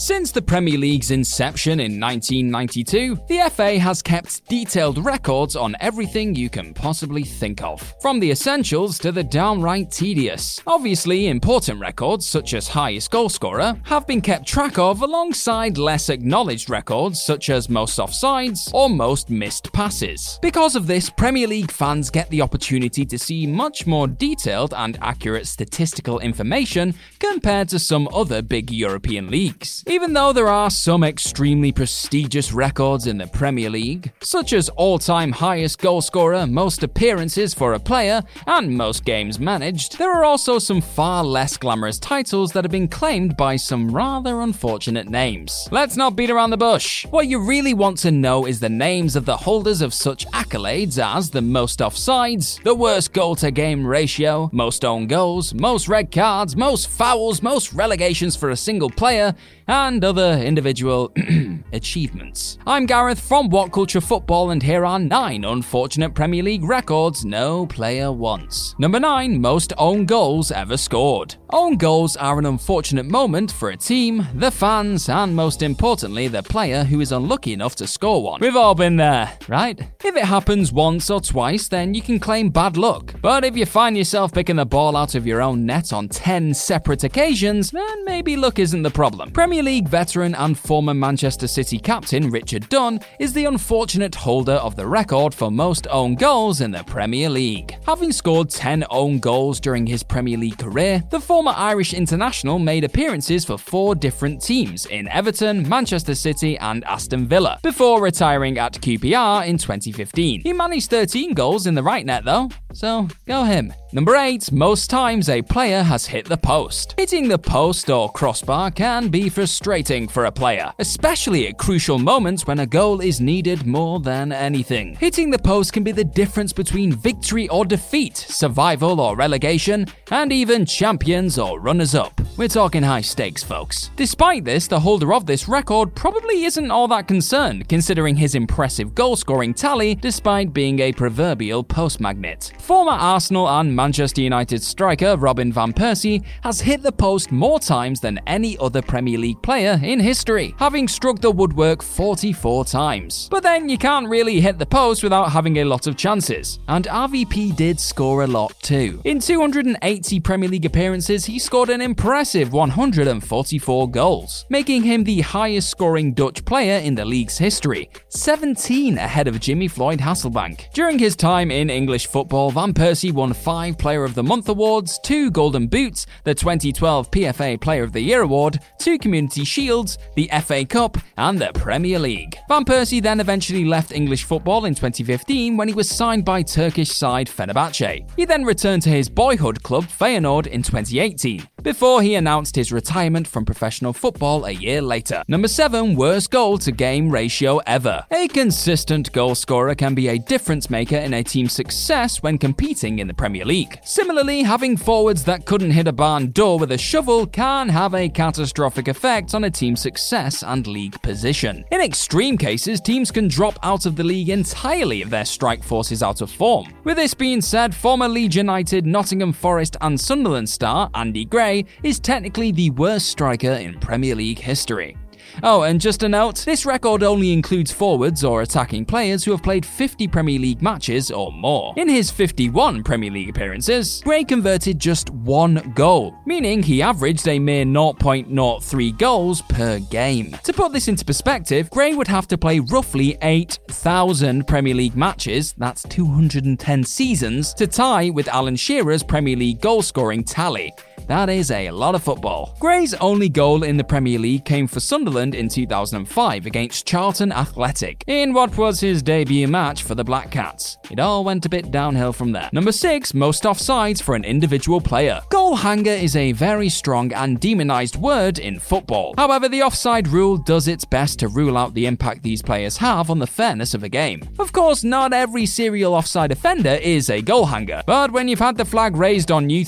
Since the Premier League's inception in 1992, the FA has kept detailed records on everything you can possibly think of, from the essentials to the downright tedious. Obviously, important records such as highest goalscorer have been kept track of alongside less acknowledged records such as most offsides or most missed passes. Because of this, Premier League fans get the opportunity to see much more detailed and accurate statistical information compared to some other big European leagues. Even though there are some extremely prestigious records in the Premier League, such as all time highest goalscorer, most appearances for a player, and most games managed, there are also some far less glamorous titles that have been claimed by some rather unfortunate names. Let's not beat around the bush. What you really want to know is the names of the holders of such accolades as the most offsides, the worst goal to game ratio, most own goals, most red cards, most fouls, most relegations for a single player, and other individual achievements. I'm Gareth from What Culture Football, and here are nine unfortunate Premier League records no player wants. Number nine, most own goals ever scored. Own goals are an unfortunate moment for a team, the fans, and most importantly, the player who is unlucky enough to score one. We've all been there, right? If it happens once or twice, then you can claim bad luck. But if you find yourself picking the ball out of your own net on 10 separate occasions, then maybe luck isn't the problem. Premier League veteran and former Manchester City captain Richard Dunne is the unfortunate holder of the record for most own goals in the Premier League. Having scored 10 own goals during his Premier League career, the former Irish international made appearances for four different teams in Everton, Manchester City, and Aston Villa, before retiring at QPR in 2015. He managed 13 goals in the right net though, so go him. Number 8. Most times a player has hit the post. Hitting the post or crossbar can be frustrating for a player, especially at crucial moments when a goal is needed more than anything. Hitting the post can be the difference between victory or defeat, survival or relegation, and even champions or runners up. We're talking high stakes, folks. Despite this, the holder of this record probably isn't all that concerned, considering his impressive goal scoring tally despite being a proverbial post magnet. Former Arsenal and Manchester United striker Robin Van Persie has hit the post more times than any other Premier League player in history, having struck the woodwork 44 times. But then you can't really hit the post without having a lot of chances, and RVP did score a lot too. In 280 Premier League appearances, he scored an impressive 144 goals, making him the highest scoring Dutch player in the league's history, 17 ahead of Jimmy Floyd Hasselbaink. During his time in English football, Van Persie won five Player of the Month awards, two Golden Boots, the 2012 PFA Player of the Year award, two Community Shields, the FA Cup, and the Premier League. Van Persie then eventually left English football in 2015 when he was signed by Turkish side Fenerbahce. He then returned to his boyhood club Feyenoord in 2018, before he announced his retirement from professional football a year later. Number 7 Worst goal to game ratio ever. A consistent goal scorer can be a difference maker in a team's success when competing in the Premier League. Similarly, having forwards that couldn't hit a barn door with a shovel can have a catastrophic effect on a team's success and league position. In extreme cases, teams can drop out of the league entirely if their strike force is out of form. With this being said, former Leeds United, Nottingham Forest, and Sunderland star Andy Gray is technically the worst striker in Premier League history. Oh, and just a note this record only includes forwards or attacking players who have played 50 Premier League matches or more. In his 51 Premier League appearances, Gray converted just one goal, meaning he averaged a mere 0.03 goals per game. To put this into perspective, Gray would have to play roughly 8,000 Premier League matches, that's 210 seasons, to tie with Alan Shearer's Premier League goal scoring tally. That is a lot of football. Gray's only goal in the Premier League came for Sunderland in 2005 against Charlton Athletic, in what was his debut match for the Black Cats. It all went a bit downhill from there. Number 6, most offsides for an individual player. Goal hanger is a very strong and demonized word in football. However, the offside rule does its best to rule out the impact these players have on the fairness of a game. Of course, not every serial offside offender is a goal hanger, but when you've had the flag raised on you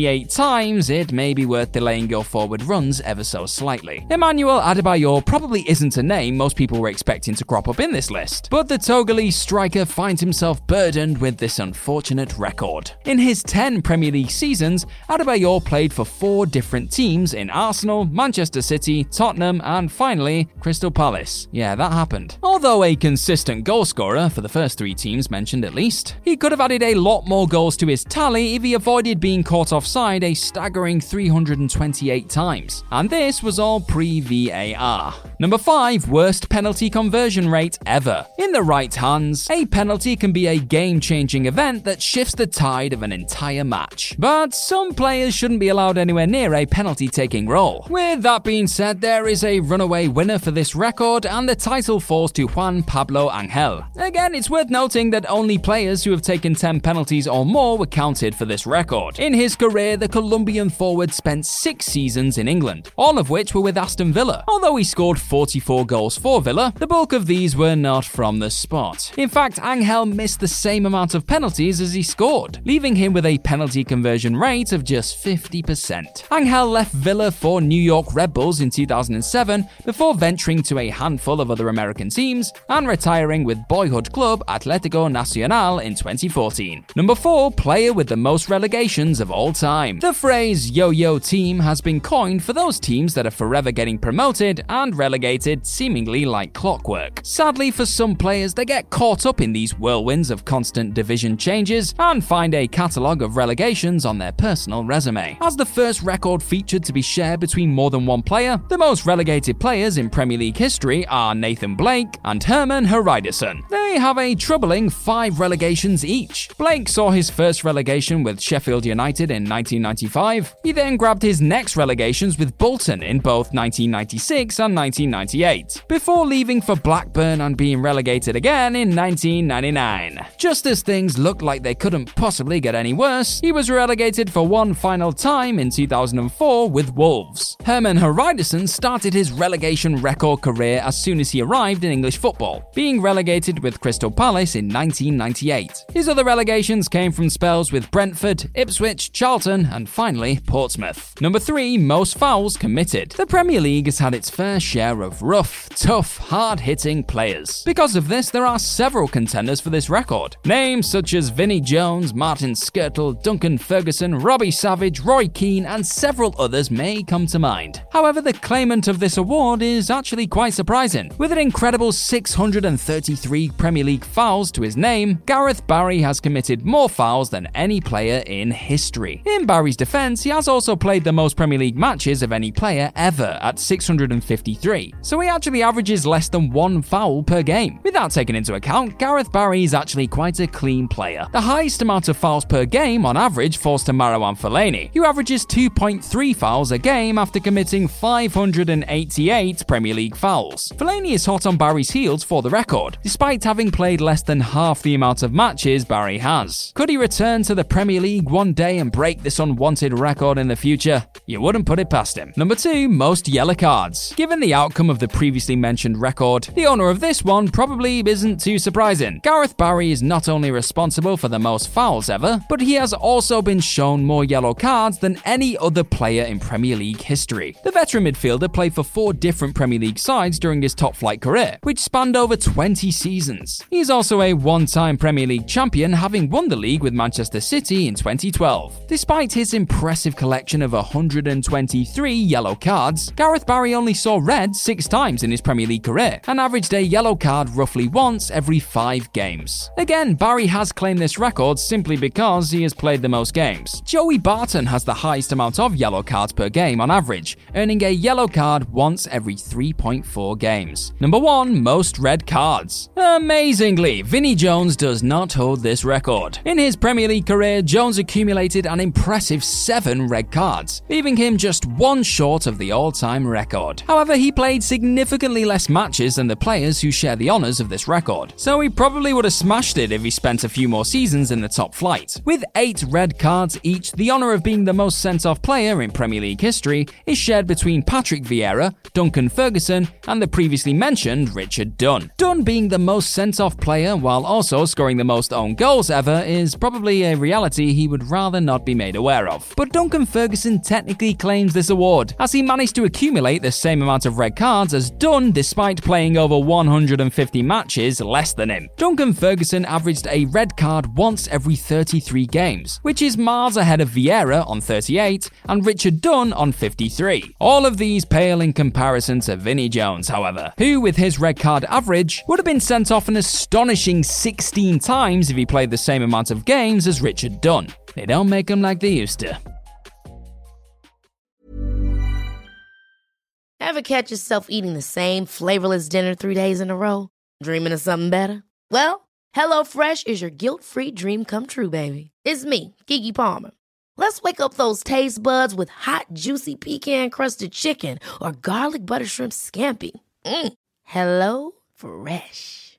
328 times, it may be worth delaying your forward runs ever so slightly. Emmanuel Adebayor probably isn't a name most people were expecting to crop up in this list, but the Togolese striker finds himself burdened with this unfortunate record. In his 10 Premier League seasons, Adebayor played for four different teams in Arsenal, Manchester City, Tottenham, and finally, Crystal Palace. Yeah, that happened. Although a consistent goalscorer for the first three teams mentioned at least, he could have added a lot more goals to his tally if he avoided being caught offside a staggering 328 times, and this was all pre VAR. Number 5 Worst penalty conversion rate ever. In the right hands, a penalty can be a game changing event that shifts the tide of an entire match. But some players shouldn't be allowed anywhere near a penalty taking role. With that being said, there is a runaway winner for this record, and the title falls to Juan Pablo Angel. Again, it's worth noting that only players who have taken 10 penalties or more were counted for this record. In his career, the Colombian forward spent six seasons in England, all of which were with Aston Villa. Although he scored 44 goals for Villa, the bulk of these were not from the spot. In fact, Angel missed the same amount of penalties as he scored, leaving him with a penalty conversion rate of just 50%. Angel left Villa for New York Red Bulls in 2007 before venturing to a handful of other American teams and retiring with boyhood club Atletico Nacional in 2014. Number 4, player with the most relegations of all time. The phrase yo yo team has been coined for those teams that are forever getting promoted and relegated seemingly like clockwork. Sadly, for some players, they get caught up in these whirlwinds of constant division changes and find a catalogue of relegations on their personal resume. As the first record featured to be shared between more than one player, the most relegated players in Premier League history are Nathan Blake and Hermann Hreidarsson. They have a troubling five relegations each. Blake saw his first relegation with Sheffield United in 1995 he then grabbed his next relegations with Bolton in both 1996 and 1998, before leaving for Blackburn and being relegated again in 1999. Just as things looked like they couldn't possibly get any worse, he was relegated for one final time in 2004 with Wolves. Hermann Hreidarsson started his relegation record career as soon as he arrived in English football, being relegated with Crystal Palace in 1998. His other relegations came from spells with Brentford, Ipswich, Charlton, and finally Portsmouth. Number 3 Most fouls committed. The Premier League has had its fair share of rough, tough, hard hitting players. Because of this, there are several contenders for this record. Names such as Vinnie Jones, Martin Skrtel, Duncan Ferguson, Robbie Savage, Roy Keane, and several others may come to mind. However, the claimant of this award is actually quite surprising. With an incredible 633 Premier League fouls to his name, Gareth Barry has committed more fouls than any player in history. In Barry's defense, he has also played the most Premier League matches of any player ever at 653, so he actually averages less than one foul per game. Without taking into account, Gareth Barry is actually quite a clean player. The highest amount of fouls per game on average falls to Marouane Fellaini, who averages 2.3 fouls a game after committing 588 Premier League fouls. Fellaini is hot on Barry's heels for the record, despite having played less than half the amount of matches Barry has. Could he return to the Premier League one day and break this unwanted record in the future? You wouldn't put it past him. Number 2, most yellow cards. Given the outcome of the previously mentioned record, the owner of this one probably isn't too surprising. Gareth Barry is not only responsible for the most fouls ever, but he has also been shown more yellow cards than any other player in Premier League history. The veteran midfielder played for four different Premier League sides during his top flight career, which spanned over 20 seasons. He is also a one time Premier League champion, having won the league with Manchester City in 2012. Despite Despite his impressive collection of 123 yellow cards, Gareth Barry only saw red six times in his Premier League career and averaged a yellow card roughly once every five games. Again, Barry has claimed this record simply because he has played the most games. Joey Barton has the highest amount of yellow cards per game on average, earning a yellow card once every 3.4 games. Number 1 Most red cards. Amazingly, Vinnie Jones does not hold this record. In his Premier League career, Jones accumulated an impressive 7 red cards, leaving him just one short of the all time record. However, he played significantly less matches than the players who share the honours of this record, so he probably would have smashed it if he spent a few more seasons in the top flight. With 8 red cards each, the honour of being the most sent off player in Premier League history is shared between Patrick Vieira, Duncan Ferguson, and the previously mentioned Richard Dunne. Dunne being the most sent off player while also scoring the most own goals ever is probably a reality he would rather not be made aware of. But Duncan Ferguson technically claims this award, as he managed to accumulate the same amount of red cards as Dunne despite playing over 150 matches less than him. Duncan Ferguson averaged a red card once every 33 games, which is miles ahead of Vieira on 38 and Richard Dunne on 53. All of these pale in comparison to Vinnie Jones, however, who with his red card average would have been sent off an astonishing 16 times if he played the same amount of games as Richard Dunne. They don't make them like they used to. Ever catch yourself eating the same flavorless dinner three days in a row? Dreaming of something better? Well, HelloFresh is your guilt free dream come true, baby. It's me, Keke Palmer. Let's wake up those taste buds with hot, juicy pecan crusted chicken or garlic butter shrimp scampi. Mm. Hello Fresh.